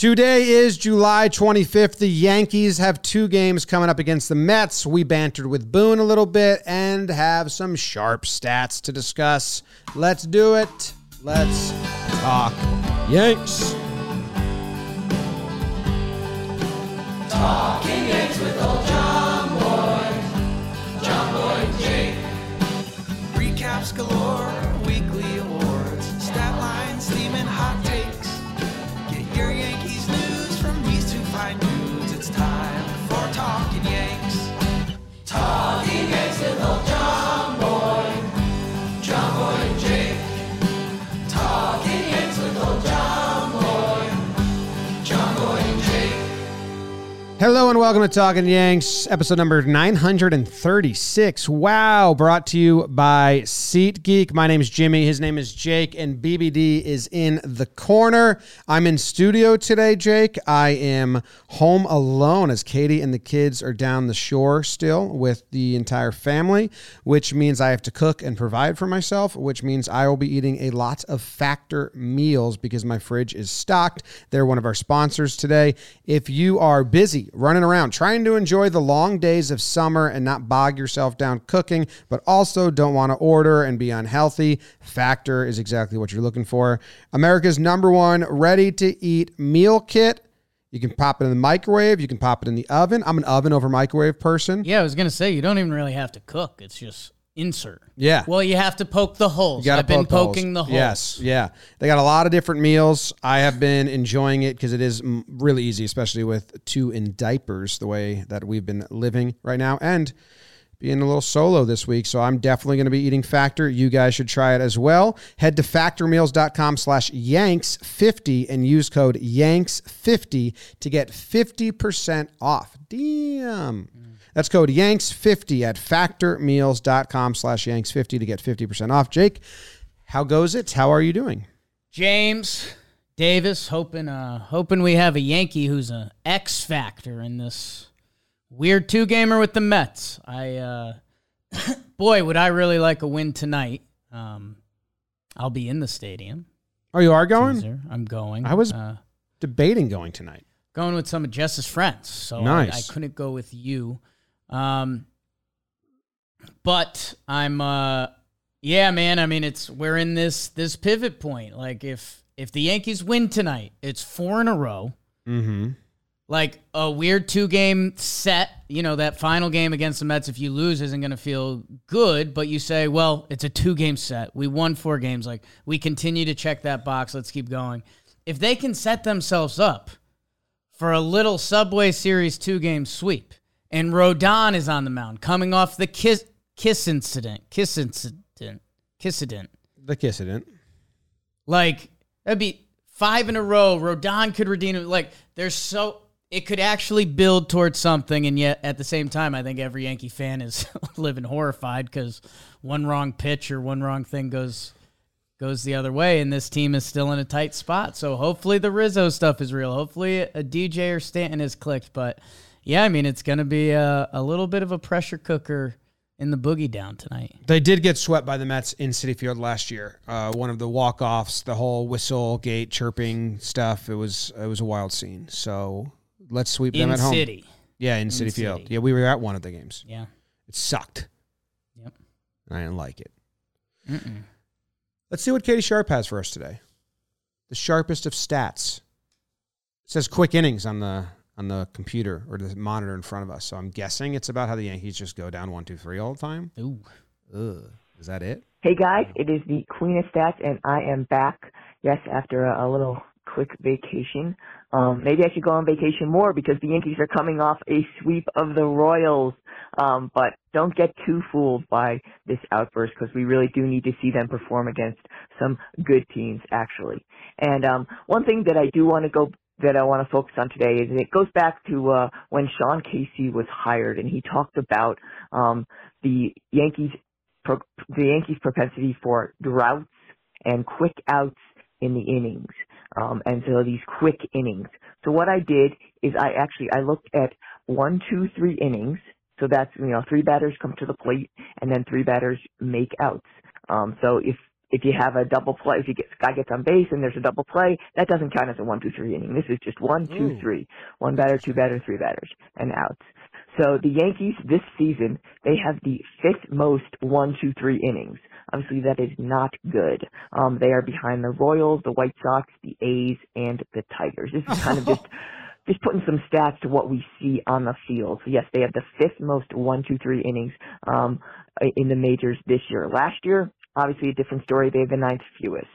Today is July 25th. The Yankees have two games coming up against the Mets. We bantered with Boone a little bit and have some sharp stats to discuss. Let's do it. Let's talk Yanks. Talking Hello and welcome to Talking Yanks, episode number 936. Wow, brought to you by SeatGeek. My name is Jimmy, his name is Jake, and BBD is in the corner. I'm in studio today, Jake. I am home alone as Katie and the kids are down the shore still with the entire family, which means I have to cook and provide for myself, which means I will be eating a lot of factor meals because my fridge is stocked. They're one of our sponsors today. If you are busy running around trying to enjoy the long days of summer and not bog yourself down cooking, but also don't want to order and be unhealthy, Factor is exactly what you're looking for. America's number one ready to eat meal kit. You can pop it in the microwave. You can pop it in the oven. I'm an oven over microwave person. Yeah, I was gonna say you don't even really have to cook. It's just insert. Yeah. Well, you have to poke the holes. You I've been the holes. poking the holes. Yes, yeah. They got a lot of different meals. I have been enjoying it because it is really easy, especially with two in diapers, the way that we've been living right now, and being a little solo this week. So I'm definitely going to be eating Factor. You guys should try it as well. Head to factormeals.com slash Yanks50 and use code Yanks50 to get 50% off. Damn. That's code Yanks50 at factormeals.com slash Yanks50 to get 50% off. Jake, how goes it? How are you doing? James Davis, hoping uh hoping we have a Yankee who's an X factor in this weird two gamer with the Mets. I uh boy, would I really like a win tonight. Um I'll be in the stadium. Oh, you are going? Teaser. I'm going. I was- uh, Debating going tonight. going with some of Jess's friends, so I- Nice. I, couldn't go with you. Um, but I'm, uh, yeah, man. I mean, it's we're in this this pivot point. Like if if the Yankees win tonight, it's four in a row. Mm-hmm. Like a weird two game set. You know that final game against the Mets. If you lose, isn't going to feel good. But you say, well, it's a two game set. We won four games. Like we continue to check that box. Let's keep going. If they can set themselves up for a little Subway Series two game sweep. And Rodon is on the mound, coming off the kiss kiss incident, kiss incident, kiss incident. The kiss incident. Like that'd be five in a row. Rodon could redeem it. Like there's so it could actually build towards something, and yet at the same time, I think every Yankee fan is living horrified because one wrong pitch or one wrong thing goes goes the other way, and this team is still in a tight spot. So hopefully the Rizzo stuff is real. Hopefully a DJ or Stanton has clicked. But yeah, I mean it's going to be a, a little bit of a pressure cooker in the boogie down tonight. They did get swept by the Mets in Citi Field last year. Uh, one of the walk offs, the whole whistle gate chirping stuff. It was it was a wild scene. So let's sweep them at home. city, Yeah, in, Citi Field. City. Yeah, we were at one of the games. yeah. It sucked. Yep. I didn't like it. Mm-mm. Let's see what Katie Sharp has for us today. The sharpest of stats. It says quick innings on the on the computer or the monitor in front of us. So I'm guessing it's about how the Yankees just go down one, two, three all the time. Ooh. Ugh. Is that it? Hey guys, it is the Queen of Stats, and I am back. Yes, after a, a little quick vacation. Um, maybe I should go on vacation more because the Yankees are coming off a sweep of the Royals. Um, but don't get too fooled by this outburst because we really do need to see them perform against some good teams, actually. And um, one thing that I do want to go that I want to focus on today is it goes back to uh, when Sean Casey was hired, and he talked about um, the Yankees pro- the Yankees' propensity for droughts and quick outs in the innings, um, and so these quick innings. So what I did is I actually I looked at one, two, three innings. So that's you know three batters come to the plate and then three batters make outs. Um, so if if you have a double play, if you get guy gets on base and there's a double play, that doesn't count as a one, two, three inning. This is just one, two, Ooh. three, one batter, two batter, three batters, and outs. So the Yankees this season, they have the fifth most one, two, three innings. Obviously, that is not good. Um, they are behind the Royals, the White Sox, the A's, and the Tigers. This is kind of just just putting some stats to what we see on the field. So yes, they have the fifth most one, two, three innings um, in the majors this year. Last year, obviously a different story. They have the ninth fewest.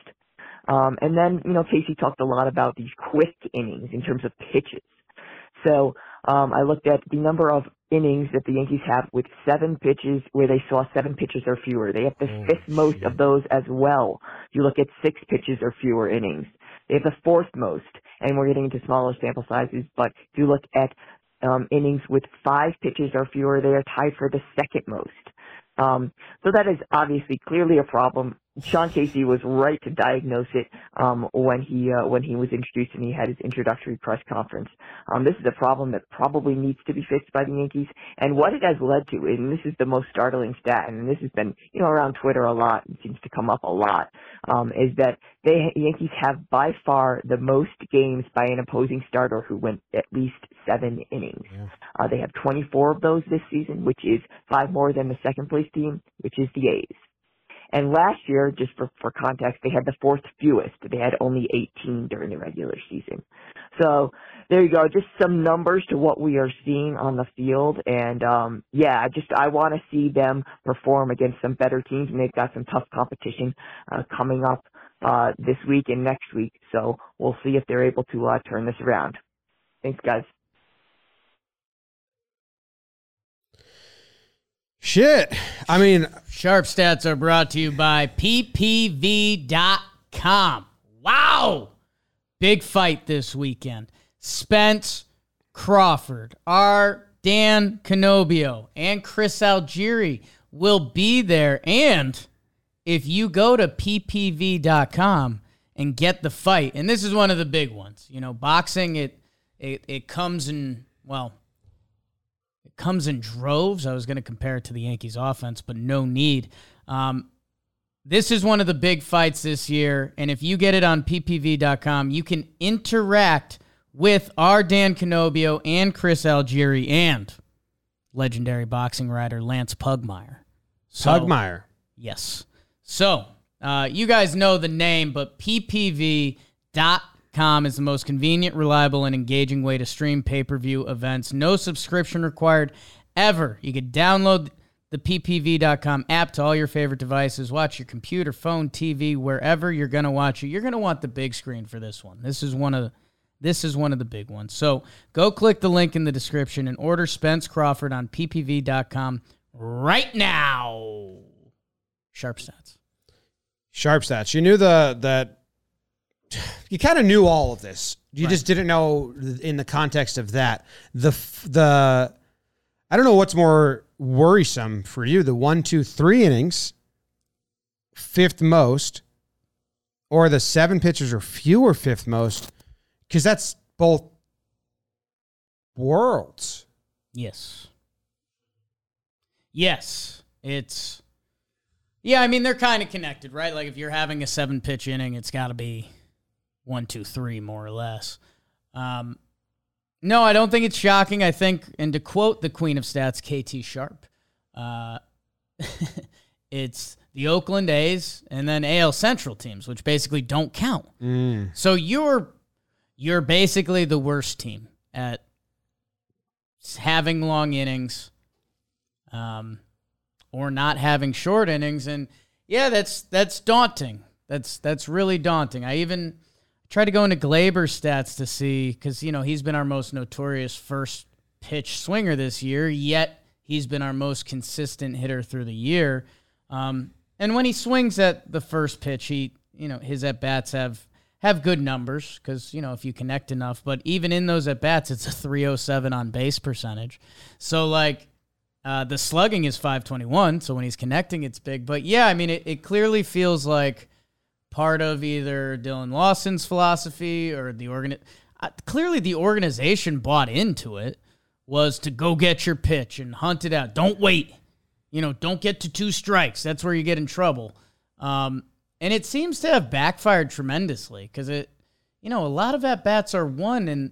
Um, and then you know Casey talked a lot about these quick innings in terms of pitches. So um, I looked at the number of innings that the Yankees have with seven pitches where they saw seven pitches or fewer. They have the Oh, fifth most of those as well. If you look at six pitches or fewer innings, they have the fourth most. And we're getting into smaller sample sizes, but if you look at um, innings with five pitches or fewer, they are tied for the second most. Um, so that is obviously clearly a problem. Sean Casey was right to diagnose it um, when he uh, when he was introduced and he had his introductory press conference. Um, this is a problem that probably needs to be fixed by the Yankees, and what it has led to, and this is the most startling stat, and this has been you know around Twitter a lot, and seems to come up a lot, um, is that they Yankees have by far the most games by an opposing starter who went at least seven innings. Yeah. Uh, they have 24 of those this season, which is five more than the second place team, which is the A's. And last year, just for, for context, they had the fourth fewest. They had only 18 during the regular season. So there you go. Just some numbers to what we are seeing on the field. And, um, yeah, I just, I want to see them perform against some better teams and they've got some tough competition, uh, coming up, uh, this week and next week. So we'll see if they're able to, uh, turn this around. Thanks guys. Shit. I mean, Sharp Stats are brought to you by PPV.com. Wow! Big fight this weekend. Spence Crawford, our Dan Canobbio, and Chris Algieri will be there. And if you go to PPV.com and get the fight, and this is one of the big ones, you know, boxing, it, it, it comes in, well, it comes in droves. I was going to compare it to the Yankees offense, but no need. Um, this is one of the big fights this year. And if you get it on ppv.com, you can interact with our Dan Canobbio and Chris Algieri and legendary boxing writer Lance Pugmire. So- Pugmire. Yes. So, uh, you guys know the name, but ppv.com is the most convenient, reliable, and engaging way to stream pay per view events. No subscription required ever. You can download the ppv.com app to all your favorite devices, watch your computer, phone, TV, wherever you're going to watch it. You're going to want the big screen for this one. This is one of this is one of the big ones. So go click the link in the description and order Spence Crawford on ppv.com right now. Sharp stats. Sharp stats. You knew the that you kind of knew all of this. You just didn't know in the context of that. The the I don't know what's more worrisome for you: the one, two, three innings, fifth most, or the seven pitchers or fewer fifth most, because that's both worlds. Yes. Yes. It's Yeah, I mean they're kind of connected, right? Like if you're having a seven pitch inning, it's got to be one, two, three, more or less. Um, no, I don't think it's shocking. I think, and to quote the queen of stats, Katie Sharp, uh, it's the Oakland A's and then AL Central teams, which basically don't count. So you're you're basically the worst team at having long innings, um, or not having short innings, and yeah, that's that's daunting. That's that's really daunting. I even tried to go into Gleyber's stats to see because you know he's been our most notorious first pitch swinger this year, yet he's been our most consistent hitter through the year. Um, and when he swings at the first pitch, he you know his at bats have have good numbers because you know if you connect enough. But even in those at bats, it's a 307 on base percentage. So like uh, the slugging is 521. So when he's connecting, it's big. But yeah, I mean it, it clearly feels like part of either Dillon Lawson's philosophy or the organ. Uh, clearly, the organization bought into it was to go get your pitch and hunt it out. Don't wait. You know, don't get to two strikes. That's where you get in trouble. Um, and it seems to have backfired tremendously because it, you know, a lot of at bats are won, and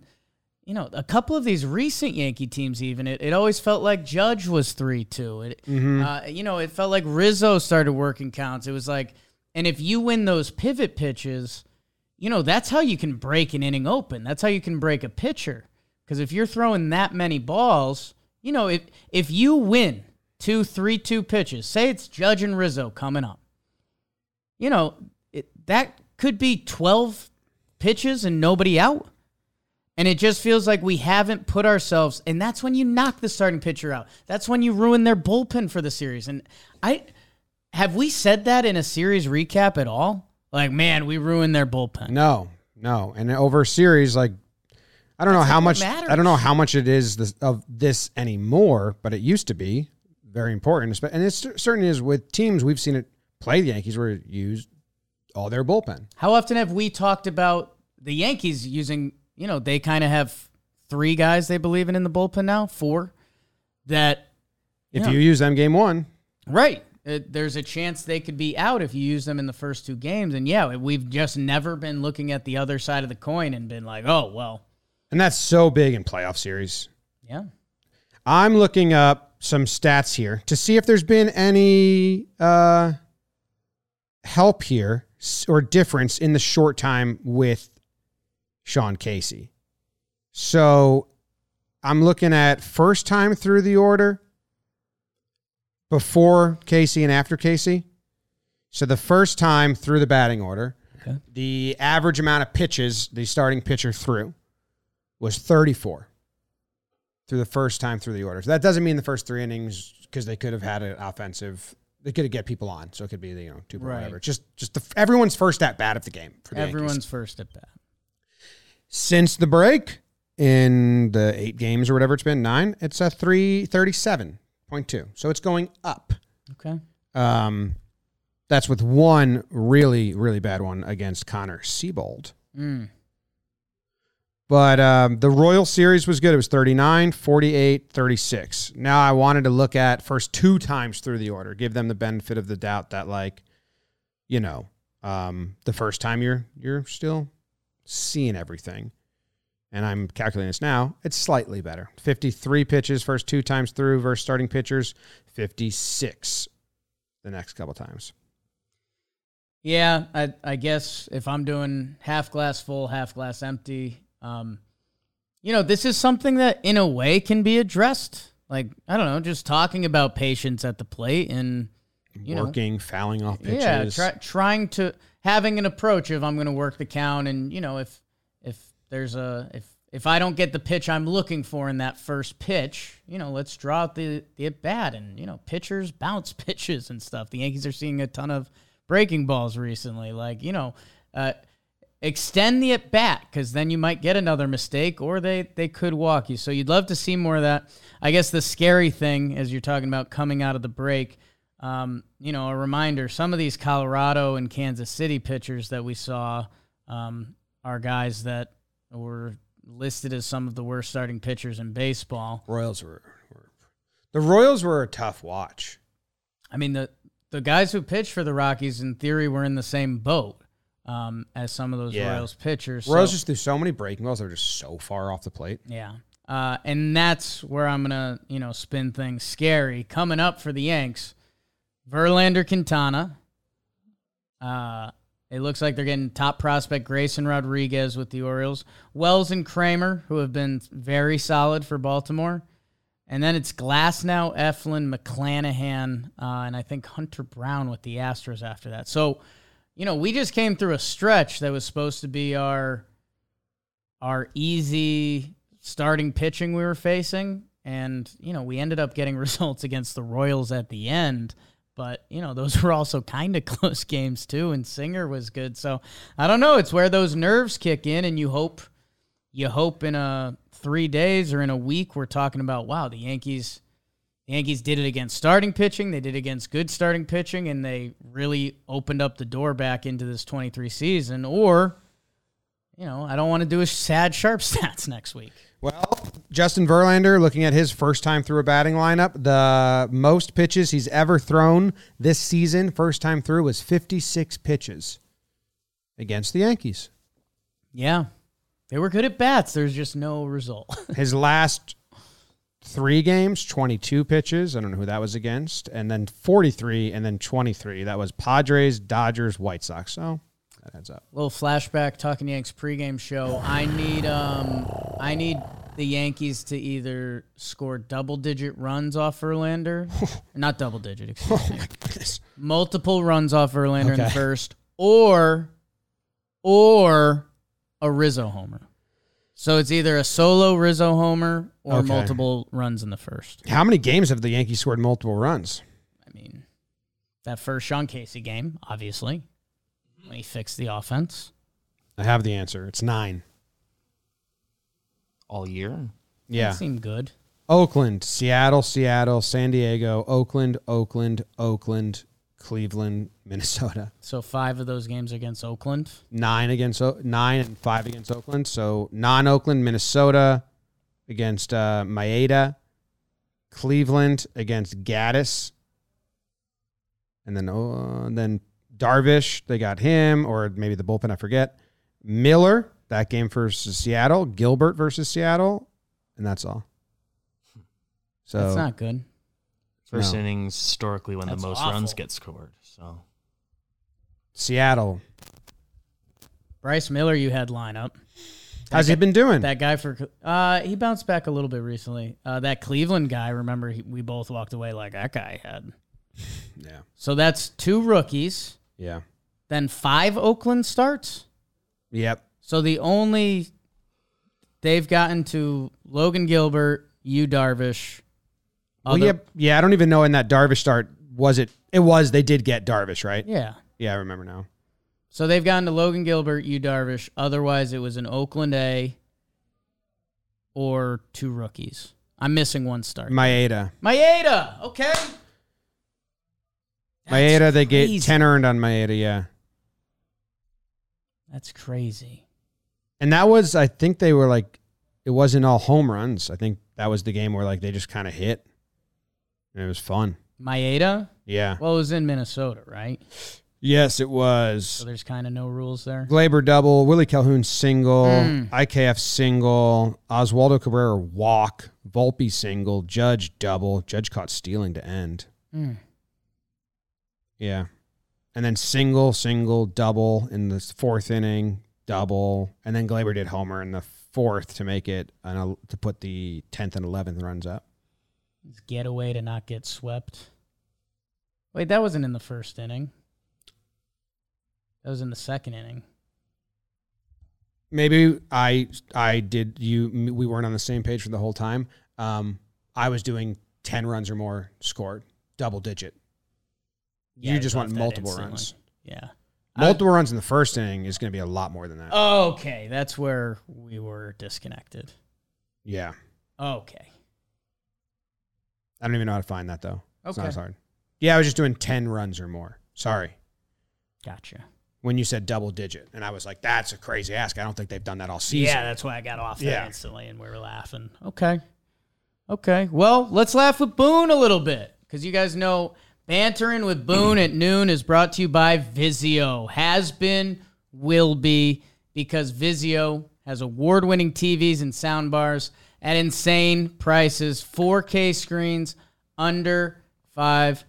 you know, a couple of these recent Yankee teams, even it, it always felt like Judge was three two. It, uh, you know, it felt like Rizzo started working counts. It was like, and if you win those pivot pitches, you know, that's how you can break an inning open. That's how you can break a pitcher. Because if you're throwing that many balls, you know, if if you win two, three, two pitches, say it's Judge and Rizzo coming up, you know, it, that could be 12 pitches and nobody out. And it just feels like we haven't put ourselves, and that's when you knock the starting pitcher out. That's when you ruin their bullpen for the series. And I have we said that in a series recap at all? Like, man, we ruined their bullpen. No, no. And over a series, like I don't know how much matters. I don't know how much it is this, of this anymore, but it used to be very important. And it certainly is with teams we've seen it play the Yankees where it used all their bullpen. How often have we talked about the Yankees using, you know, they kind of have three guys they believe in in the bullpen now, four, that, If Yeah. you use them game one, right, uh, there's a chance they could be out if you use them in the first two games. And yeah, we've just never been looking at the other side of the coin and been like, oh, well, and that's so big in playoff series. yeah. I'm looking up some stats here to see if there's been any uh, help here or difference in the short time with Sean Casey. So I'm looking at first time through the order before Casey and after Casey. So the first time through the batting order, Okay. the average amount of pitches the starting pitcher threw was 34 through the first time through the order. So that doesn't mean the first three innings because they could have had an offensive. They could have get people on, so it could be the, you know two or Right. whatever. Just just the, everyone's first at bat of the game for the Everyone's Yankees. first at bat. since the break in the eight games or whatever it's been nine. It's a three thirty seven point two, so it's going up. Okay. Um, that's with one really really bad one against Connor Seabold. Mm. But um, the Royal Series was good. It was 39, 48, 36. Now I wanted to look at first two times through the order, give them the benefit of the doubt that, like, you know, um, the first time you're you're still seeing everything. And I'm calculating this now. It's slightly better. 53 pitches first two times through versus starting pitchers. 56 the next couple times. Yeah, I, I guess if I'm doing half glass full, half glass empty, um, you know, this is something that in a way can be addressed. Like, I don't know, just talking about patience at the plate and, you know, Working, fouling off pitches. yeah, try, trying to having an approach of I'm going to work the count, and you know, if there's a if if I don't get the pitch I'm looking for in that first pitch, you know, let's draw out the the at bat, and you know, pitchers bounce pitches and stuff. The Yankees are seeing a ton of breaking balls recently, like you know. Uh, extend the at bat because then you might get another mistake or they they could walk you. So you'd love to see more of that. I guess the scary thing as you're talking about coming out of the break, um, you know, a reminder: some of these Colorado and Kansas City pitchers that we saw um, are guys that were listed as some of the worst starting pitchers in baseball. Royals were, were the Royals were a tough watch. I mean the the guys who pitched for the Rockies in theory were in the same boat um, as some of those Yeah. Royals pitchers. Royals So- just threw so many breaking balls; they're just so far off the plate. Yeah. Uh, and that's where I'm gonna, you know, spin things scary. Coming up for the Yanks, Verlander Quintana. Uh, it looks like they're getting top prospect Grayson Rodriguez with the Orioles. Wells and Kremer, who have been very solid for Baltimore. And then it's Glasnow, Eflin, McClanahan, uh, and I think Hunter Brown with the Astros after that. So, you know, we just came through a stretch that was supposed to be our our easy starting pitching we were facing. And, you know, we ended up getting results against the Royals at the end. But, you know, those were also kind of close games too. And Singer was good. So I don't know. It's where those nerves kick in and you hope you hope in a three days or in a week we're talking about, wow, the Yankees the Yankees did it against starting pitching. They did it against good starting pitching, and they really opened up the door back into this 23 season. Or you know, I don't want to do a sad sharp stats next week. Well, Justin Verlander, looking at his first time through a batting lineup, the most pitches he's ever thrown this season, first time through, was 56 pitches against the Yankees. Yeah. They were good at bats. There's just no result. His last three games, 22 pitches. I don't know who that was against. And then 43 and then 23. That was Padres, Dodgers, White Sox. So that adds up. little flashback talking Yanks pregame show. I need um I need the Yankees to either score double digit runs off Verlander. not double digit, excuse me. Goodness. Multiple runs off Verlander in the Okay. first or or a Rizzo homer. So it's either a solo Rizzo homer or Okay. multiple runs in the first. How many games have the Yankees scored multiple runs? I mean, that first Sean Casey game, obviously, he fixed the offense. I have the answer. It's nine. all year. Yeah. That seemed good. Oakland, Seattle, Seattle, San Diego, Oakland, Oakland, Oakland, Cleveland, Minnesota. So five of those games against Oakland. Nine against O- nine and five against Oakland. So non-Oakland, Minnesota against uh, Maeda, Cleveland against Gaddis, and then uh, then Darvish. They got him, or maybe the bullpen. I forget. Miller that game versus Seattle. Gilbert versus Seattle, and that's all. So That's not good. First No. innings historically when That's the most awful. runs get scored. So Seattle. Bryce Miller, you had lineup. How's he been doing? That guy for uh, he bounced back a little bit recently. Uh, that Cleveland guy, remember, he, we both walked away like that guy had. yeah, So that's two rookies, yeah, then five Oakland starts. yep. So the only they've gotten to Logan Gilbert, you Darvish. Well, other- yeah, yeah. I don't even know in that Darvish start was it? It was. They did get Darvish, right? yeah. Yeah, I remember now. So they've gotten to Logan Gilbert, you Darvish. Otherwise, it was an Oakland A or two rookies. I'm missing one start. Maeda. Maeda. Okay. Maeda. They get ten earned on Maeda. Yeah, That's crazy. and that was. I think they were like, it wasn't all home runs. I think that was the game where like they just kind of hit. And it was fun. Maeda. Yeah. Well, it was in Minnesota, right? Yes, it So was. there's kind of no rules there. Gleyber double, Willie Calhoun single, Mm. IKF single, Oswaldo Cabrera walk, Volpe single, Judge double, Judge caught stealing to end. Mm. Yeah. And then single, single, double in the fourth inning, double, and then Gleyber did homer in the fourth to make it an, to put the tenth and eleventh runs up. It's getaway to not get swept. Wait, that wasn't in the first inning. That was in the second inning. Maybe I I did you we weren't on the same page for the whole time. Um, I was doing ten runs or more scored, double digit. Yeah, you just want multiple instantly. runs. Yeah. Multiple runs in the first inning is going to be a lot more than that. Okay, that's where we were disconnected. yeah, Okay. I don't even know how to find that though. It's not Okay. as hard. Yeah, I was just doing ten runs or more. Sorry. Gotcha. when you said double digit. And I was like, that's a crazy ask. I don't think they've done that all season. Yeah, that's why I got off that Yeah. instantly and we were laughing. Okay. Okay. Well, let's laugh with Boone a little bit because you guys know Bantering with Boone at noon is brought to you by Vizio. Has been, will be, because Vizio has award winning TVs and soundbars at insane prices, 4K screens under $500.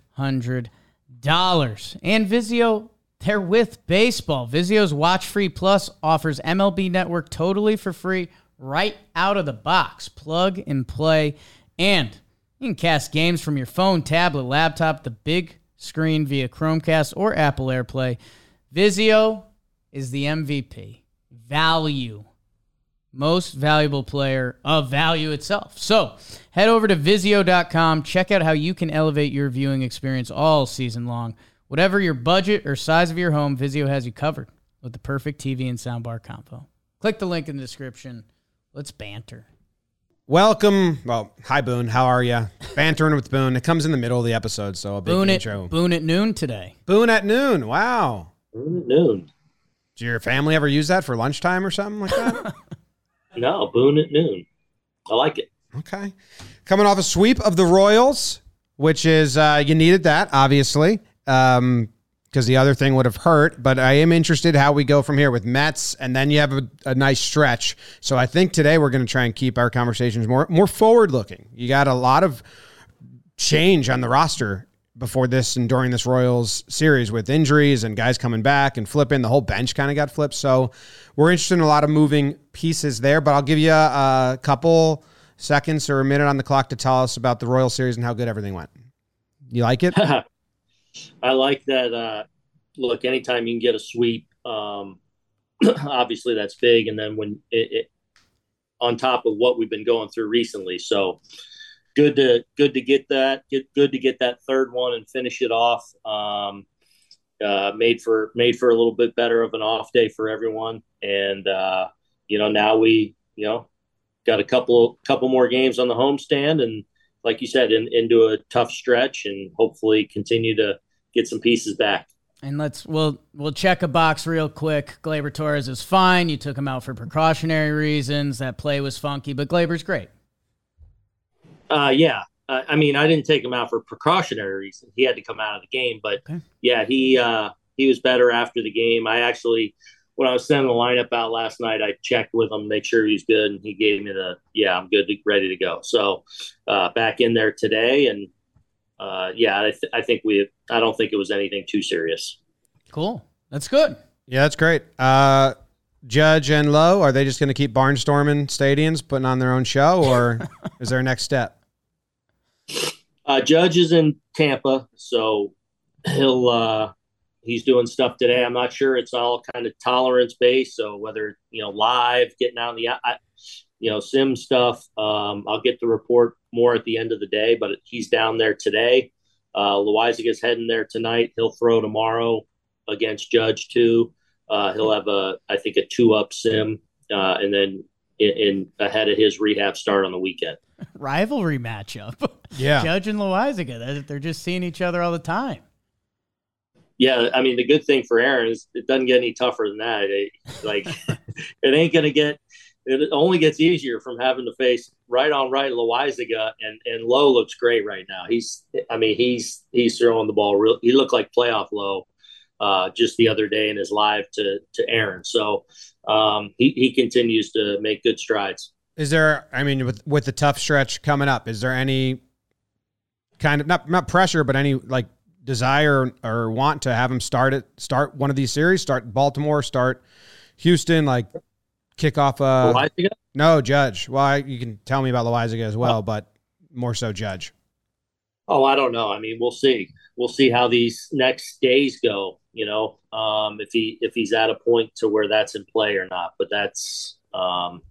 And Vizio they're with baseball. Vizio's Watch Free Plus offers MLB Network totally for free right out of the box. Plug and play. And you can cast games from your phone, tablet, laptop, the big screen via Chromecast or Apple AirPlay. Vizio is the MVP. Value. Most valuable player of value itself. So head over to Vizio.com. Check out how you can elevate your viewing experience all season long. Whatever your budget or size of your home, Vizio has you covered with the perfect TV and soundbar combo. Click the link in the description. Let's banter. Welcome. Well, hi, Boone. How are you? Bantering with Boone. It comes in the middle of the episode, so a big Boone intro. at, Boone at noon today. Boone at noon. Wow. Noon. Do your family ever use that for lunchtime or something like that? No, Boone at noon. I like it. okay. Coming off a sweep of the Royals, which is uh, you needed that obviously. Um, because the other thing would have hurt, but I am interested how we go from here with Mets, and then you have a, a nice stretch. So I think today we're going to try and keep our conversations more more forward looking. You got a lot of change on the roster before this and during this Royals series with injuries and guys coming back and flipping. The whole bench kind of got flipped. So we're interested in a lot of moving pieces there. But I'll give you a, couple seconds or a minute on the clock to tell us about the Royal series and how good everything went. You like it? I like that. Uh, look, anytime you can get a sweep, um, obviously that's big. And then when it, it on top of what we've been going through recently, so good to good to get that. Get good to get that third one and finish it off. Um, uh, made for made for a little bit better of an off day for everyone, and uh, you know now we you know got a couple couple more games on the homestand and like you said, in, into a tough stretch and hopefully continue to get some pieces back. And let's we'll we'll check a box real quick. Gleyber Torres is fine. You took him out for precautionary reasons. That play was funky, but Gleyber's great. Uh, yeah. Uh, I mean, I didn't take him out for precautionary reasons. He had to come out of the game, but Okay. yeah, he uh, he was better after the game. I actually, when I was sending the lineup out last night, I checked with him, make sure he's good, and he gave me the yeah, I'm good, to, ready to go. So uh, back in there today, and uh, yeah, I, th- I think we. I don't think it was anything too serious. Cool. That's good. Yeah, that's great. Uh, Judge and Lowe, are they just going to keep barnstorming stadiums, putting on their own show, or is there a next step? Uh, Judge is in Tampa, so he'll uh, he's doing stuff today. I'm not sure it's all kind of tolerance based, so whether you know live, getting out in the I, you know sim stuff. Um, I'll get the report more at the end of the day, but he's down there today. Uh, is heading there tonight. He'll throw tomorrow against Judge too. Uh, he'll have a I think a two up sim, uh, and then in, in ahead of his rehab start on the weekend. Rivalry matchup. Yeah. Judge and Loaisiga. They're- They're just seeing each other all the time. Yeah, I mean, the good thing for Aaron is it doesn't get any tougher than that. It, like, it ain't going to get, it only gets easier from having to face right on right Loaisiga and, and Lowe looks great right now. He's, I mean, he's, he's throwing the ball real, he looked like playoff Lowe uh, just the other day in his live to, to Aaron. So um, he, he continues to make good strides. Is there? I mean, with with the tough stretch coming up, is there any kind of not not pressure, but any like desire or want to have him start it, start one of these series, start Baltimore, start Houston, like kick off a Loaisiga? no Judge. Well, I, you can tell me about Loaisiga as well, but more so Judge. Oh, I don't know. I mean, we'll see. We'll see how these next days go. You know, um, if he if he's at a point to where that's in play or not. But that's um,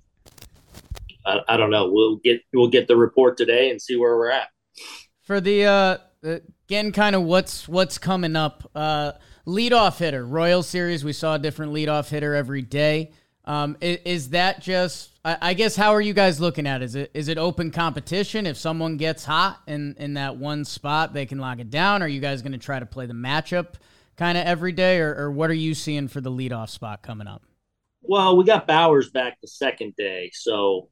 I, I don't know. We'll get we'll get the report today and see where we're at. For the uh again kind of what's what's coming up. Uh leadoff hitter, Royal Series, we saw a different leadoff hitter every day. Um is, is that just I, I guess how are you guys looking at it? Is it is it open competition? If someone gets hot in in that one spot, they can lock it down. Are you guys going to try to play the matchup kind of every day, or, or what are you seeing for the leadoff spot coming up? Well, we got Bauers back the second day, so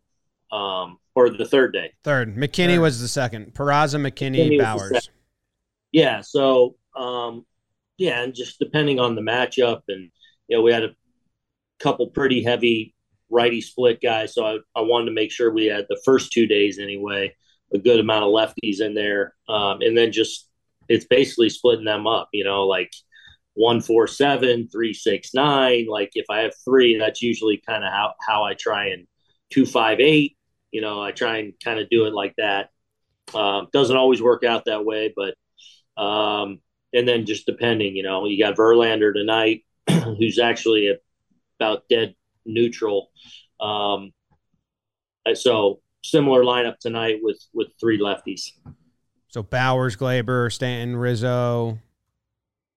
um, or the third day. Third, McKinney was the second. Peraza, McKinney, McKinney was the Bauers. Yeah. So, um, yeah, and just depending on the matchup, and you know, we had a couple pretty heavy righty split guys, so I, I wanted to make sure we had the first two days anyway, a good amount of lefties in there, um, and then just it's basically splitting them up. You know, like one four seven, three six nine. Like if I have three, that's usually kind of how how I try and two five eight. You know, I try and kind of do it like that. Um, doesn't always work out that way, but um, and then just depending, you know, you got Verlander tonight, who's actually about dead neutral. Um, and so similar lineup tonight with with three lefties. So Bauers, Gleyber, Stanton, Rizzo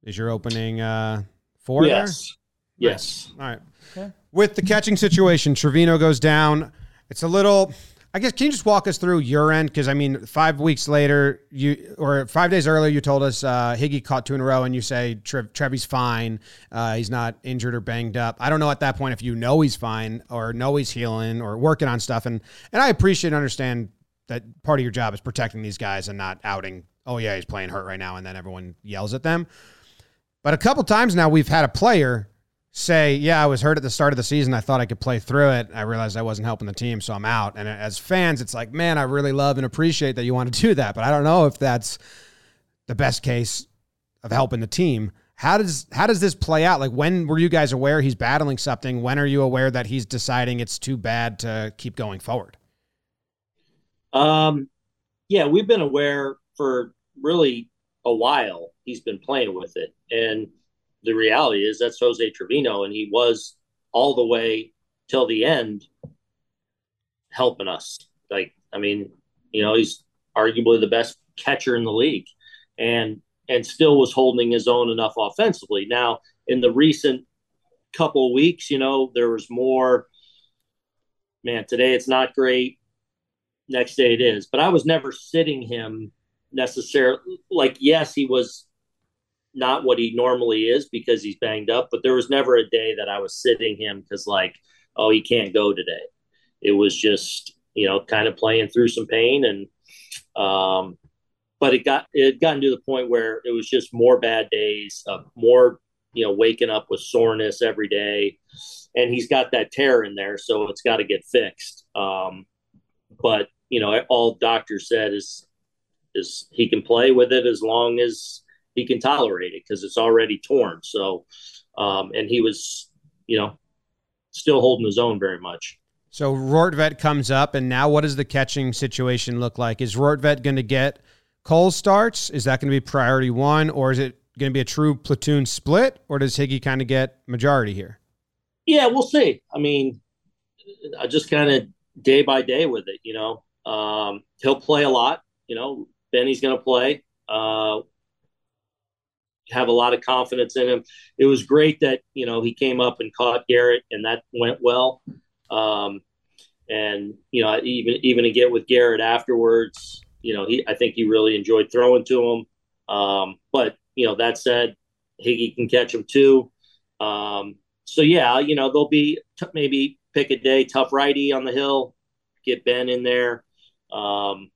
is your opening uh, four there? yes, yes. All right. Okay. With the catching situation, Trevino goes down. It's a little. I guess can you just walk us through your end? Because I mean, five weeks later, you or five days earlier, you told us uh, Higgy caught two in a row, and you say Trev, fine. Uh, he's not injured or banged up. I don't know at that point if you know he's fine or know he's healing or working on stuff. And and I appreciate and understand that part of your job is protecting these guys and not outing. Oh yeah, he's playing hurt right now, and then everyone yells at them. But a couple times now, we've had a player say, "Yeah, I was hurt at the start of the season. I thought I could play through it. I realized I wasn't helping the team, so I'm out." And as fans, it's like, man, I really love and appreciate that you want to do that, but I don't know if that's the best case of helping the team. How does how does this play out? Like, when were you guys aware he's battling something? When are you aware that he's deciding it's too bad to keep going forward? Um, yeah, we've been aware for really a while. He's been playing with it, and the reality is that's Jose Trevino, and he was all the way till the end helping us. Like, I mean, you know, he's arguably the best catcher in the league, and and still was holding his own enough offensively. Now, in the recent couple weeks, you know, there was more. Man, today it's not great. Next day it is, but I was never sitting him necessarily. Like, yes, he was not what he normally is because he's banged up, but there was never a day that I was sitting him because, like, oh, he can't go today. It was just, you know, kind of playing through some pain. And, um, but it got, it had gotten to the point where it was just more bad days, uh, more, you know, waking up with soreness every day. And he's got that tear in there. So it's got to get fixed. Um, but, you know, all doctor said is, is he can play with it as long as he can tolerate it because it's already torn. So, um, and he was, you know, still holding his own very much. So Rortvedt comes up, and now what does the catching situation look like? Is Rortvedt going to get Cole starts? Is that going to be priority one, or is it going to be a true platoon split, or does Higgy kind of get majority here? Yeah, we'll see. I mean, I just kind of day by day with it. You know, um, he'll play a lot. You know, Benny's going to play. Uh, have a lot of confidence in him. It was great that you know he came up and caught Garrett, and that went well. Um, and you know, even even to get with Garrett afterwards, you know, he I think he really enjoyed throwing to him. Um, but you know, that said, Higgy can catch him too. Um, so yeah, you know, they'll be t- maybe pick a day, tough righty on the hill, get Ben in there. Um,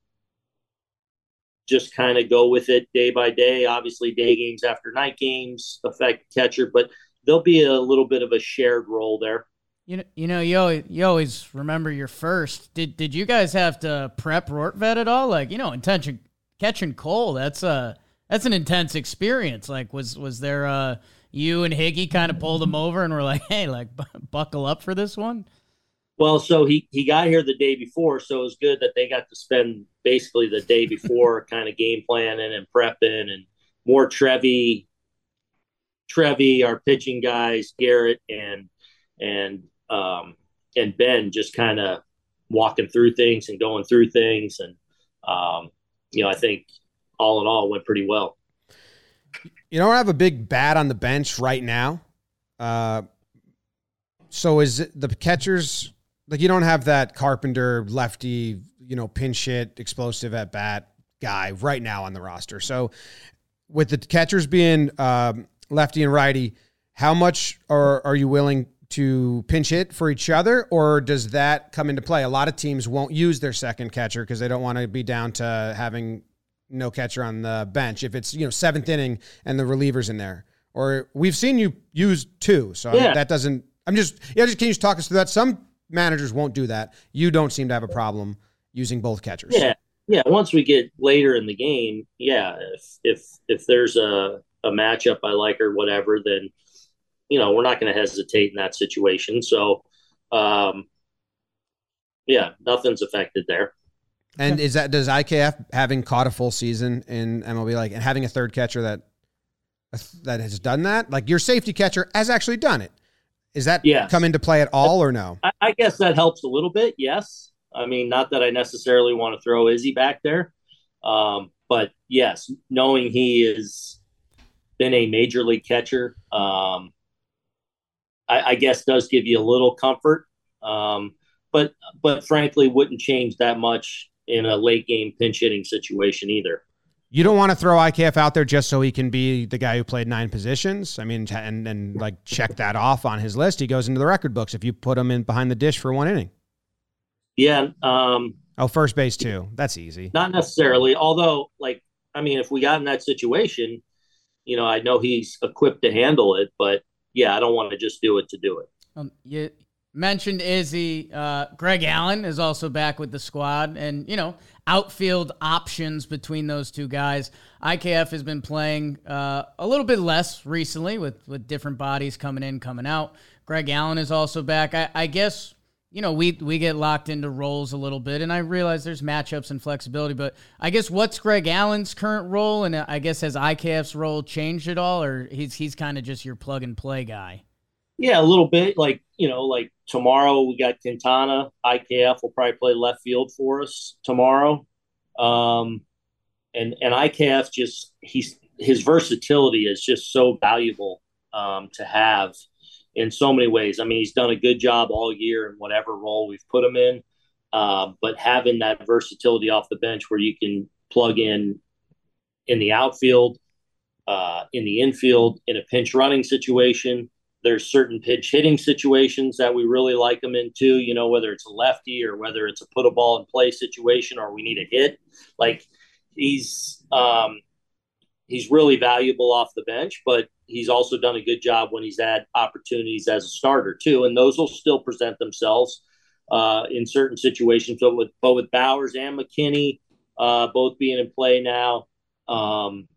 just kind of go with it day by day. Obviously, day games after night games affect catcher, but there'll be a little bit of a shared role there. You know, you know, you always, you always remember your first. Did did you guys have to prep Rortvedt at all? Like, you know, intention catching Cole. That's a that's an intense experience. Like, was was there uh you and Higgy kind of pulled him over and were like, hey, like bu- buckle up for this one? Well, so he he got here the day before, so it was good that they got to spend basically the day before kind of game planning and prepping and more Trevi, Trevi, our pitching guys, Garrett and and um, and Ben just kind of walking through things and going through things, and um, you know I think all in all went pretty well. You don't have a big bat on the bench right now. Uh, so is the catchers like you don't have that Carpenter lefty, you know, pinch hit, explosive at bat guy right now on the roster. So with the catchers being um, lefty and righty, how much are are you willing to pinch hit for each other, or does that come into play? A lot of teams won't use their second catcher because they don't want to be down to having no catcher on the bench if it's you know seventh inning and the relievers in there. Or we've seen you use two, so I mean, that doesn't. I'm just yeah. Just can you just talk us through that? Some managers won't do that. You don't seem to have a problem using both catchers. Yeah, yeah. Once we get later in the game, yeah. If if if there's a a matchup I like or whatever, then you know we're not going to hesitate in that situation. So, um, yeah, nothing's affected there. And is that does IKF having caught a full season in MLB like and having a third catcher that that has done that? Like your safety catcher has actually done it. Is that Yes. come into play at all or no? I, I guess that helps a little bit. Yes, I mean not that I necessarily want to throw Izzy back there, um, but yes, knowing he has been a major league catcher, um, I, I guess does give you a little comfort. Um, but but frankly, wouldn't change that much in a late game pinch hitting situation either. You don't want to throw IKF out there just so he can be the guy who played nine positions. I mean, and and like check that off on his list. He goes into the record books if you put him in behind the dish for one inning. Yeah, um, Oh, first base too. That's easy. not necessarily. Although, like, I mean, if we got in that situation, you know, I know he's equipped to handle it, but yeah, I don't want to just do it to do it. Um, you mentioned Izzy. Uh, Greg Allen is also back with the squad, and you know outfield options between those two guys. IKF has been playing uh, a little bit less recently with with different bodies coming in, coming out. Greg Allen is also back. I, I guess you know we we get locked into roles a little bit, and I realize there's matchups and flexibility, but I guess what's Greg Allen's current role, and I guess has IKF's role changed at all, or he's he's kind of just your plug and play guy. Yeah, a little bit. Like you know, like tomorrow we got Quintana. IKF will probably play left field for us tomorrow. Um, and and IKF just he's his versatility is just so valuable um, to have in so many ways. I mean, he's done a good job all year in whatever role we've put him in. Uh, but having that versatility off the bench where you can plug in in the outfield, uh, in the infield, in a pinch running situation. There's certain pinch hitting situations that we really like him in too. You know, whether it's a lefty or whether it's a put a ball in play situation or we need a hit. Like he's um, he's really valuable off the bench, but he's also done a good job when he's had opportunities as a starter too, and those will still present themselves uh, in certain situations. But with but with Bauers and McKinney uh, both being in play now, um,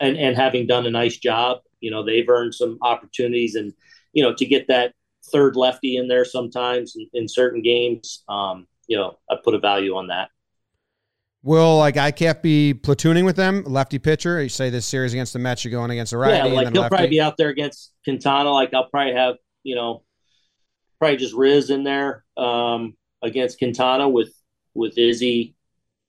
and and having done a nice job, you know they've earned some opportunities, and you know to get that third lefty in there sometimes in, in certain games, um, you know I put a value on that. Will like I can't be platooning with them, lefty pitcher? You say this series against the Mets, you're going against the righty yeah, like he'll lefty. probably be out there against Quintana. Like I'll probably have you know probably just Riz in there um, against Quintana with with Izzy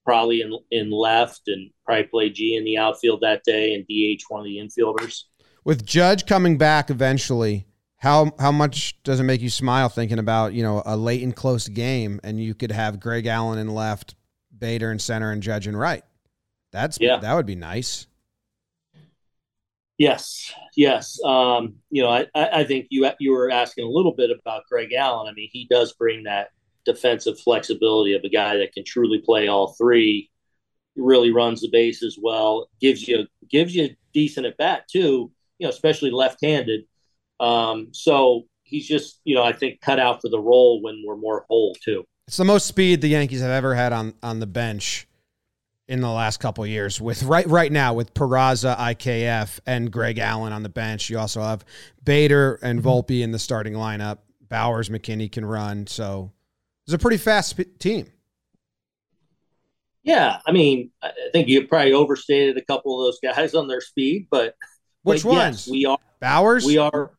probably in in left and probably play G in the outfield that day and DH one of the infielders. with Judge coming back eventually, how how much does it make you smile thinking about you know a late and close game and you could have Greg Allen in left, Bader in center, and Judge in right? That's Yeah. that would be nice. Yes, yes. Um, you know, I, I think you you were asking a little bit about Greg Allen. I mean, he does bring that defensive flexibility of a guy that can truly play all three. Really runs the bases well. Gives you gives you a decent at bat too. You know, especially left-handed. Um, so he's just you know I think cut out for the role when we're more whole too. It's the most speed the Yankees have ever had on on the bench in the last couple of years. With right right now with Peraza, IKF, and Greg Allen on the bench, you also have Bader and mm-hmm. Volpe in the starting lineup. Bauers, McKinney can run, so it's a pretty fast sp- team. Yeah, I mean, I think you probably overstated a couple of those guys on their speed, but Which ones? Yes, we are. Bauers. We are.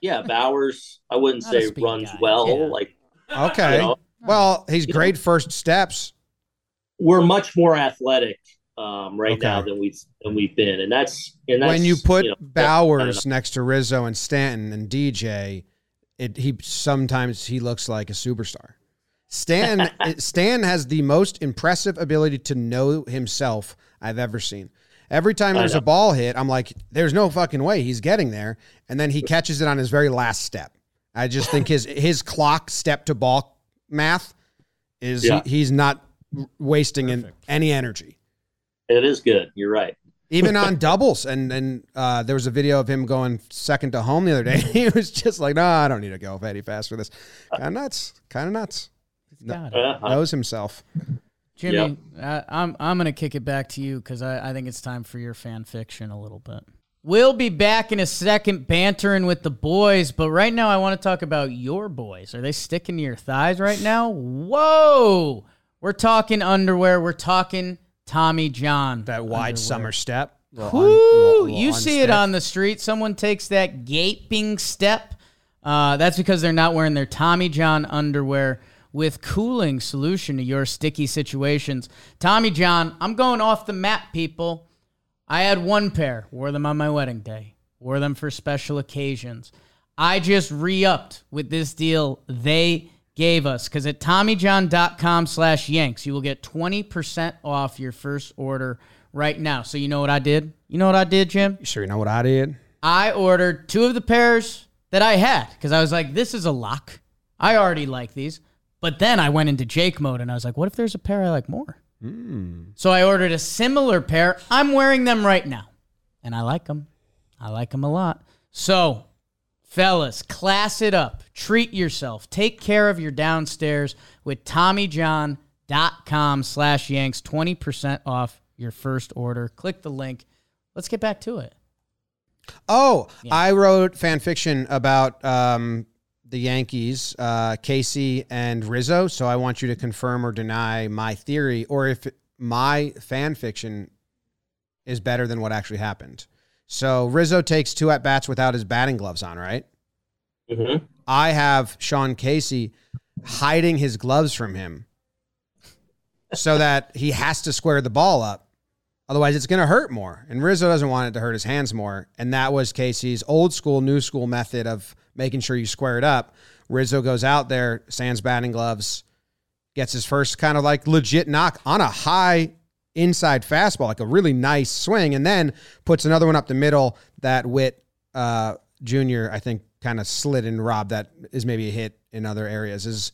Yeah, Bauers. I wouldn't Not say runs guy, well. yeah. Like Okay. you know, Well, he's You great first steps. we're much more athletic um, right Okay. now than we've than we've been, and that's and that's when you put know, Bauers next to Rizzo and Stanton and DJ, it he sometimes he looks like a superstar. Stan Stan has the most impressive ability to know himself I've ever seen. Every time there's a ball hit, I'm like, there's no fucking way he's getting there, and then he catches it on his very last step. I just think his his clock step to ball math is Yeah. he, he's not wasting in any energy It is good. You're right. even on doubles. And and uh, there was a video of him going second to home the other day. He was just like, "No, I don't need to go any faster. This kind of nuts, kind of nuts." Got it. Uh, I- Knows himself. Jimmy, I, I'm I'm gonna kick it back to you because I, I think it's time for your fan fiction a little bit. We'll be back in a second, bantering with the boys, but right now I want to talk about your boys. Are they sticking to your thighs right now? Whoa! We're talking underwear. We're talking Tommy John. That wide underwear. summer step. Little Woo! un- little- little you see it on the street. Someone takes that gaping step. Uh, that's because they're not wearing their Tommy John underwear with cooling solution to your sticky situations. Tommy John, I'm going off the map, people. I had one pair, wore them on my wedding day, wore them for special occasions. I just re upped with this deal. They gave us because at TommyJohn.com slash Yanks, you will get 20% off your first order right now. So you know what I did? You know what I did, Jim? You sure you know what I did? I ordered two of the pairs that I had because I was like, this is a lock. I already like these. But then I went into Jake mode and I was like, what if there's a pair I like more? So I ordered a similar pair. I'm wearing them right now and I like them. I like them a lot. So, fellas, class it up. Treat yourself. Take care of your downstairs with TommyJohn.com slash Yanks. 20% off your first order. Click the link. Let's get back to it. Oh, I wrote fan fiction about um, the Yankees, uh, Casey and Rizzo. So I want you to confirm or deny my theory, or if my fan fiction is better than what actually happened. So Rizzo takes two at bats without his batting gloves on, right? hmm I have Sean Casey hiding his gloves from him so that he has to square the ball up. Otherwise, it's going to hurt more. And Rizzo doesn't want it to hurt his hands more. And that was Casey's old school, new school method of making sure you square it up. Rizzo goes out there, sans batting gloves, gets his first kind of like legit knock on a high inside fastball, like a really nice swing, and then puts another one up the middle that Witt uh, Jr. I think kind of slid and robbed. That is maybe a hit in other areas. Is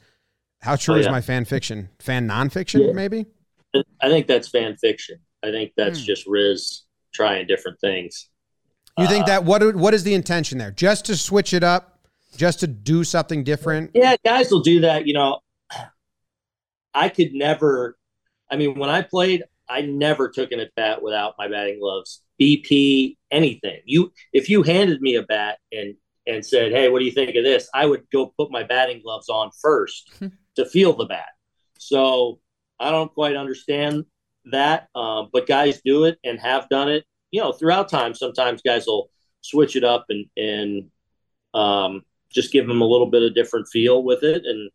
how true Oh, is my fan fiction? Fan nonfiction, Yeah. maybe? I think that's fan fiction. I think that's Hmm. just Riz trying different things. You think Uh, that what what is the intention there? Just to switch it up, just to do something different? Yeah, guys will do that. You know, I could never. I mean, when I played, I never took an at bat without my batting gloves, BP, anything. You, if you handed me a bat and and said, "Hey, what do you think of this?" I would go put my batting gloves on first to feel the bat. So I don't quite understand that, um, but guys do it and have done it. You know, throughout time, sometimes guys will switch it up and and um, just give them a little bit of different feel with it. And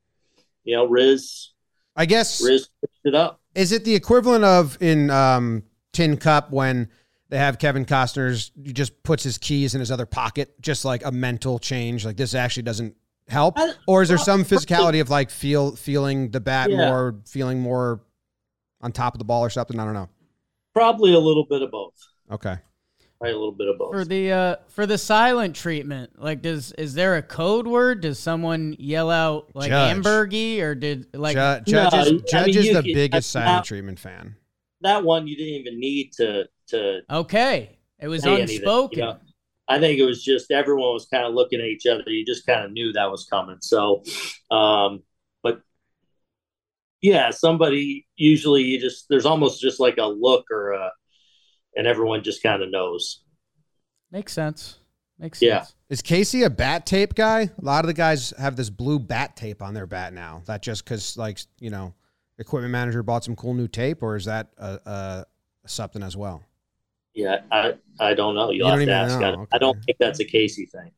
you know, Riz I guess Riz switched it up. is it the equivalent of in um, Tin Cup when they have Kevin Costner's he just puts his keys in his other pocket, just like a mental change. Like this actually doesn't help, or is there some physicality of like feel feeling the bat Yeah. more, feeling more on top of the ball or something? I don't know. Probably a little bit of both. Okay. Probably a little bit of both. For the uh for the silent treatment, like does is there a code word? Does someone yell out like Judge. hamburgy or did like Ju- judge No, is, I mean, judge is you the can- biggest silent now- treatment fan. that one you didn't even need to to okay. It was say anything, unspoken. you know? I think it was just everyone was kind of looking at each other. You just kind of knew that was coming. So, um, but yeah, somebody usually you just there's almost just like a look or a, and everyone just kind of knows. Makes sense. Makes Yeah. sense. Is Casey a bat tape guy? A lot of the guys have this blue bat tape on their bat now. That just because, like, you know, equipment manager bought some cool new tape, or is that a, a something as well? Yeah, I I don't know. You'll You have don't to even ask. know, I, okay. I don't think that's a Casey thing.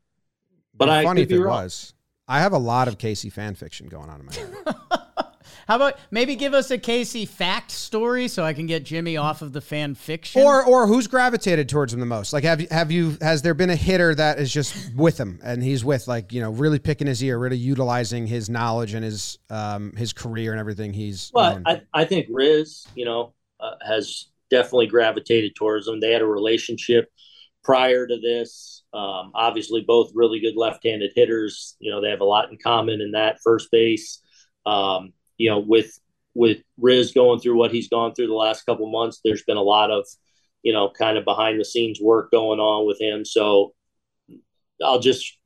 But It'd I funny could if be it wrong. was. I have a lot of Casey fan fiction going on in my head. How about maybe give us a Casey fact story so I can get Jimmy off of the fan fiction? or or who's gravitated towards him the most? Like, have you have you has there been a hitter that is just with him and he's with like you know really picking his ear, really utilizing his knowledge and his um his career and everything he's. Well, known? I, I think Riz, you know, uh, has definitely gravitated towards them. They had a relationship prior to this. Um, obviously, both really good left-handed hitters. You know, they have a lot in common in that first base. Um, you know, with with Riz going through what he's gone through the last couple months, there's been a lot of, you know, kind of behind the scenes work going on with him. So I'll just,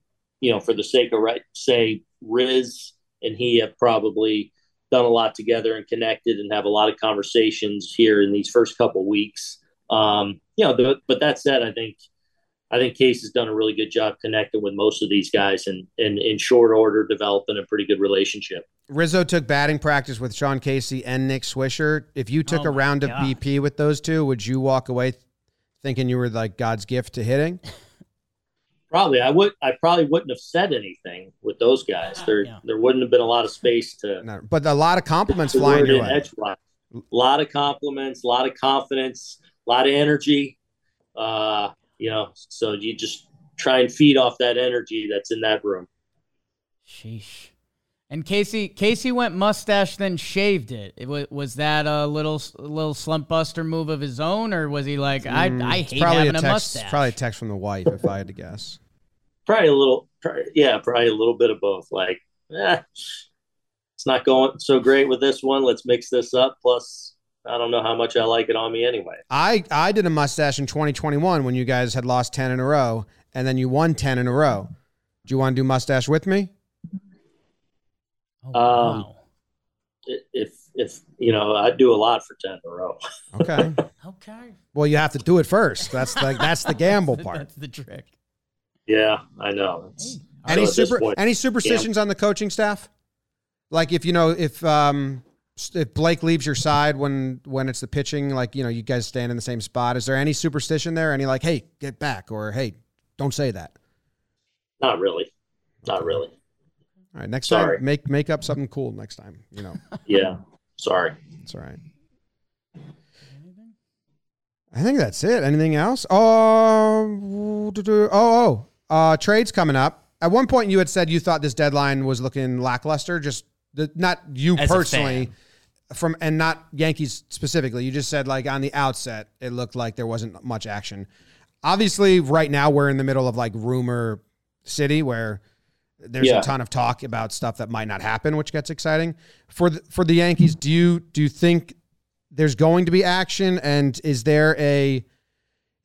you know, for the sake of right, say Riz and he have probably done a lot together and connected and have a lot of conversations here in these first couple weeks. Um, you know, the, but that said, I think I think Case has done a really good job connecting with most of these guys and, and in short order developing a pretty good relationship. Rizzo took batting practice with Sean Casey and Nick Swisher. If you took Oh a my round of BP with those two, would you walk away thinking you were like God's gift to hitting? Probably I would I probably wouldn't have said anything with those guys. There Yeah. there wouldn't have been a lot of space to No, but a lot of compliments to flying your way. A lot of compliments, a lot of confidence, a lot of energy. Uh, you know, so you just try and feed off that energy that's in that room. Sheesh. And Casey Casey went mustache then shaved it. it was, was that a little a little slump buster move of his own, or was he like I I Mm, It's hate probably having a a, text, mustache? Probably a text from the wife, if I had to guess. Probably a little, probably, yeah, probably a little bit of both. Like, eh, it's not going so great with this one. Let's mix this up. Plus, I don't know how much I like it on me anyway. I I did a mustache in 2021 when you guys had lost 10 in a row, and then you won 10 in a row. Do you want to do mustache with me? Oh, Um, wow. I- If if you know, I'd do a lot for ten in a row. Okay. Okay. well, you have to do it first. That's like that's the gamble part. That's the trick. Yeah, I know. It's, Any So super point, any superstitions on the coaching staff? Like if you know if um if Blake leaves your side when when it's the pitching, like you know you guys stand in the same spot. Is there any superstition there? Any like, hey, get back, or hey, don't say that. not really, not really. All right, next Sorry. time make make up something cool next time. You know, Yeah, sorry. it's all right. I think that's it. Anything else? Oh, oh, oh, uh, trades coming up. At one point, you had said you thought this deadline was looking lackluster. Just the, not you As a personally, fan. From and not Yankees specifically. You just said like on the outset, it looked like there wasn't much action. Obviously, right now we're in the middle of like rumor city where there's Yeah. a ton of talk about stuff that might not happen, which gets exciting for the, for the Yankees. Do you do you think there's going to be action, and is there a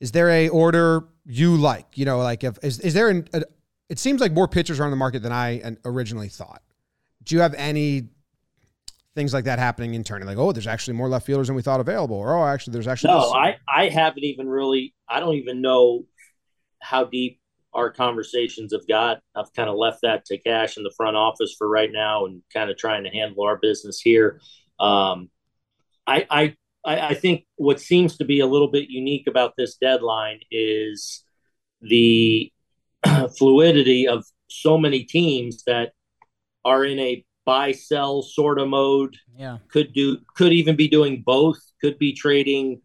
is there a order you like? You know, like if is is there an, a, it seems like more pitchers are on the market than I originally thought. Do you have any things like that happening internally? Like, oh, there's actually more left fielders than we thought available, or oh, actually, there's actually No, this- I I haven't even really. I don't even know how deep our conversations have got. I've kind of left that to Cash in the front office for right now, and kind of trying to handle our business here. Um, I I I I think what seems to be a little bit unique about this deadline is the fluidity of so many teams that are in a buy sell sort of mode. Yeah. could do could even be doing both. Could be trading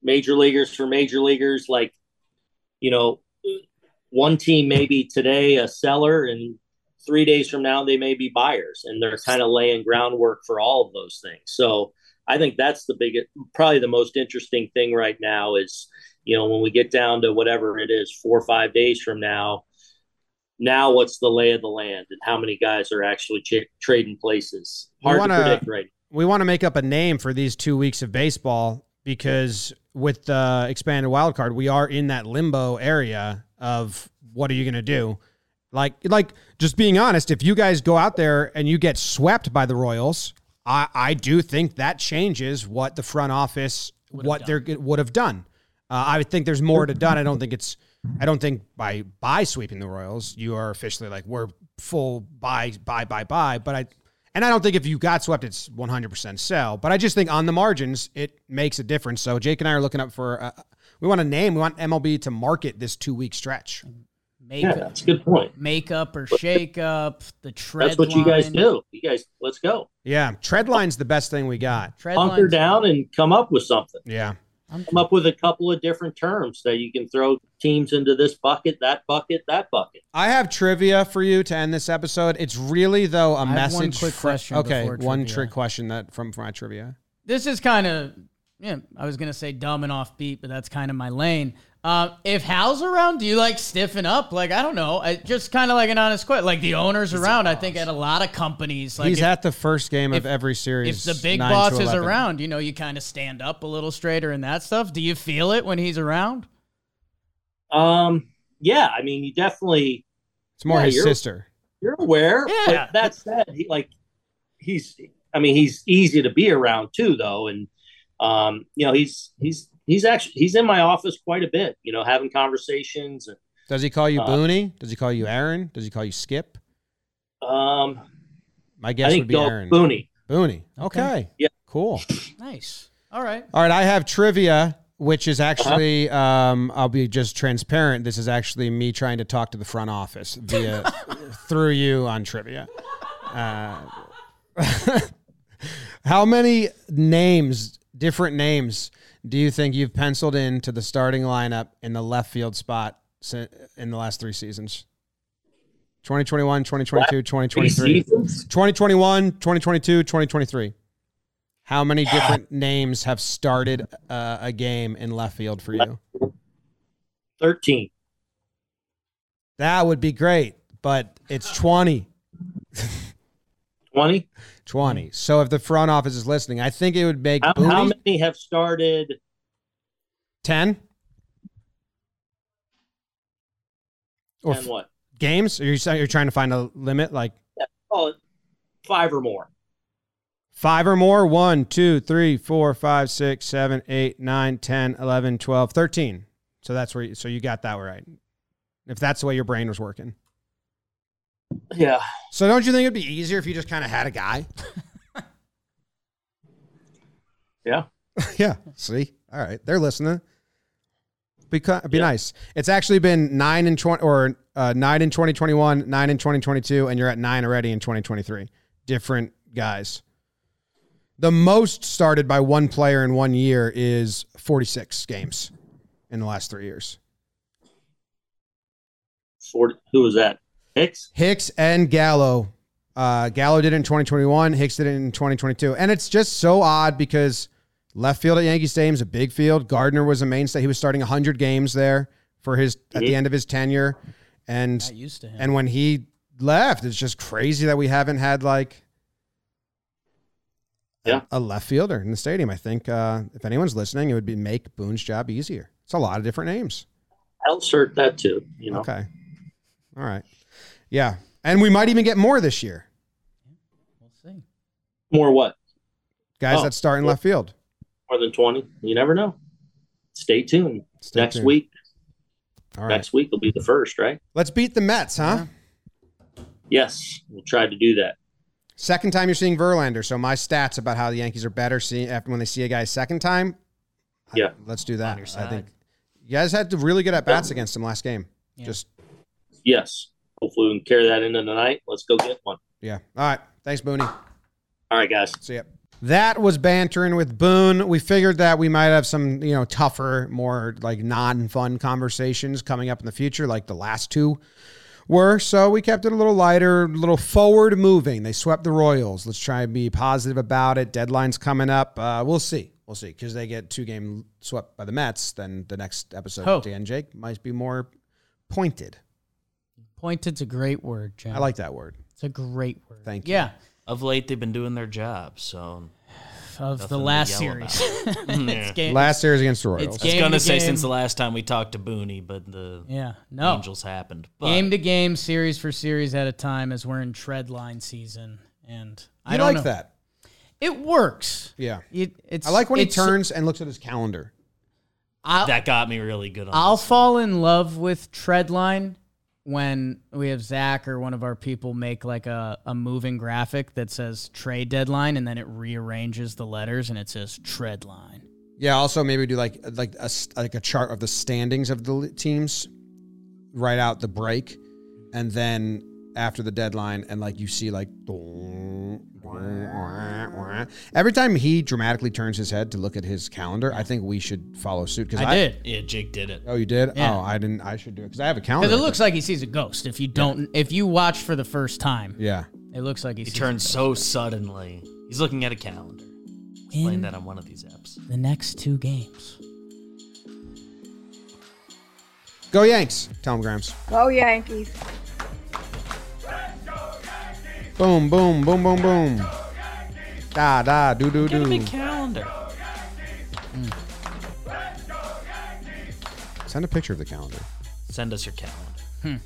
major leaguers for major leaguers. Like you know one team may be today a seller and three days from now they may be buyers and they're kind of laying groundwork for all of those things. So i think that's the biggest probably the most interesting thing right now is you know when we get down to whatever it is four or five days from now now what's the lay of the land and how many guys are actually ch- trading places We hard wanna- to predict right we want to make up a name for these two weeks of baseball because with the expanded wild card, we are in that limbo area of what are you going to do? Like, like just being honest, if you guys go out there and you get swept by the Royals, I, I do think that changes what the front office what they're would have done. Uh, I would think there's more to done. I don't think it's. I don't think by by sweeping the Royals, you are officially like we're full buy buy buy buy. But I and I don't think if you got swept, it's 100% sell. But I just think on the margins, it makes a difference. So Jake and I are looking up for. Uh, we want a name. We want MLB to market this two week stretch. Make yeah that's a good point makeup or shake up the tread. That's what you guys do. You guys, let's go. Yeah, tread line's the best thing we got. Tread Hunker down and come up with something. Yeah, Come up with a couple of different terms that you can throw teams into this bucket, that bucket, that bucket. I have trivia for you to end this episode. It's really though a I have message. one quick fr- question Okay, one trivia. trick question that from from my trivia. This is kind of, yeah, I was gonna say dumb and offbeat, but that's kind of my lane. Uh, if Hal's around, do you like stiffen up? Like I don't know, I, just kind of like an honest question. Like the owners around, I think at a lot of companies, like He's if, at the first game if- of every series. if the big 9 boss is around, you know, you kind of stand up a little straighter and that stuff. Do you feel it when he's around? Um, yeah, I mean, you definitely it's more Yeah, his you're- sister. you're aware. Yeah. But that said, he like he's. I mean, he's easy to be around too, though, and um, you know, he's he's he's actually he's in my office quite a bit. You know, having conversations and Does he call you Uh, Booney? Does he call you Aaron? Does he call you Skip? um, My I guess think would be Del Aaron. Booney. Booney. Okay. Yeah. Cool. Nice. All right. All right, I have trivia, which Uh-huh. is actually, um, I'll be just transparent. This is actually me trying to talk to the front office via through you on trivia. Uh, how many names, different names, do you think you've penciled into the starting lineup in the left field spot in the last three seasons? 2021, 2022, 2023. 2021, 2022, 2023. How many different names have started uh, a game in left field for you? 13. That would be great, but it's 20. 20? 20. So if the front office is listening, I think it would make How, how many have started 10 or and what? games? Are you you're trying to find a limit like yeah. Oh, five or more. five or more? One, two, three, four, five, six, seven, eight, nine, 10, 11, 12, 13. So that's where you, so you got that right. If that's the way your brain was working. Yeah. So don't you think it'd be easier if you just kind of had a guy? Yeah. yeah. See? All right. They're listening. Be, be nice. It's actually been nine in 20 or uh, nine in 2021, nine in 2022, and you're at nine already in 2023. Different guys. The most started by one player in one year is 46 games in the last three years. 40, who was that? Hicks? Hicks and Gallo. Uh, Gallo did it in 2021. Hicks did it in 2022. And it's just so odd because left field at Yankee Stadium is a big field. Gardner was a mainstay. He was starting 100 games there for his at the end of his tenure. And used to and when he left, it's just crazy that we haven't had like a- Yeah. a, left fielder in the stadium. I think uh, if anyone's listening, it would be make Boone's job easier. It's a lot of different names. I'll insert that too. You know, Okay. All right. Yeah. And we might even get more this year. we'll see. more what? Guys Oh. that start in left field. More than 20? You never know. Stay tuned. Stay Next tuned. week. All right. Next week will be the first, right? Let's beat the Mets, huh? Yes. We'll try to do that. Second time you're seeing Verlander. So my stats about how the Yankees are better seeing after when they see a guy second time. I- Yeah. let's do that. I think you guys had to really good at bats against him last game. Yeah. Just Yes. Hopefully we can carry that into the night. Let's go get one. yeah. All right. Thanks, Booney. All right, guys. See ya. That was bantering with Boone. We figured that we might have some, you know, tougher, more like non-fun conversations coming up in the future, like the last two were. So we kept it a little lighter, a little forward moving. They swept the Royals. Let's try and be positive about it. Deadline's coming up. Uh, we'll see. We'll see. Because they get two game swept by the Mets, then the next episode Hope. of Dan Jake might be more pointed. Pointed's a great word, Jim. I like that word. It's a great word. Thank you. Yeah, Of late, they've been doing their job, so of the last series. Mm, it's Yeah. game, Last series against the Royals. It's I was gonna say game. since the last time we talked to Booney, but the yeah, no. Angels happened. But Game to game, series for series at a time, as we're in tread line season, and I I don't like know. that. It works. Yeah. It, it's. I like when he turns and looks at his calendar. I'll, that got me really good. On I'll this. fall in love with Treadline when we have Zach or one of our people make like a, a moving graphic that says trade deadline and then it rearranges the letters and it says Treadline. Yeah. Also, maybe do like like a like a chart of the standings of the teams, write out the break, and then after the deadline, and like you see like every time he dramatically turns his head to look at his calendar, I think we should follow suit. Because I, did. Yeah, Jake did it. Oh, you did? Yeah. Oh, I didn't. I should do it because I have a calendar. Because it looks like he sees a ghost. If you don't, if you watch for the first time, Yeah. it looks like he, He sees turns a so suddenly. He's looking at a calendar. Explain In that on one of these apps. the next two games. Go Yanks. tom him, Grams. Go Yankees. Boom, boom, boom, boom, boom. Da da do do Get a do. big calendar. Mm. Send a picture of the calendar. Send us your calendar. Hmm.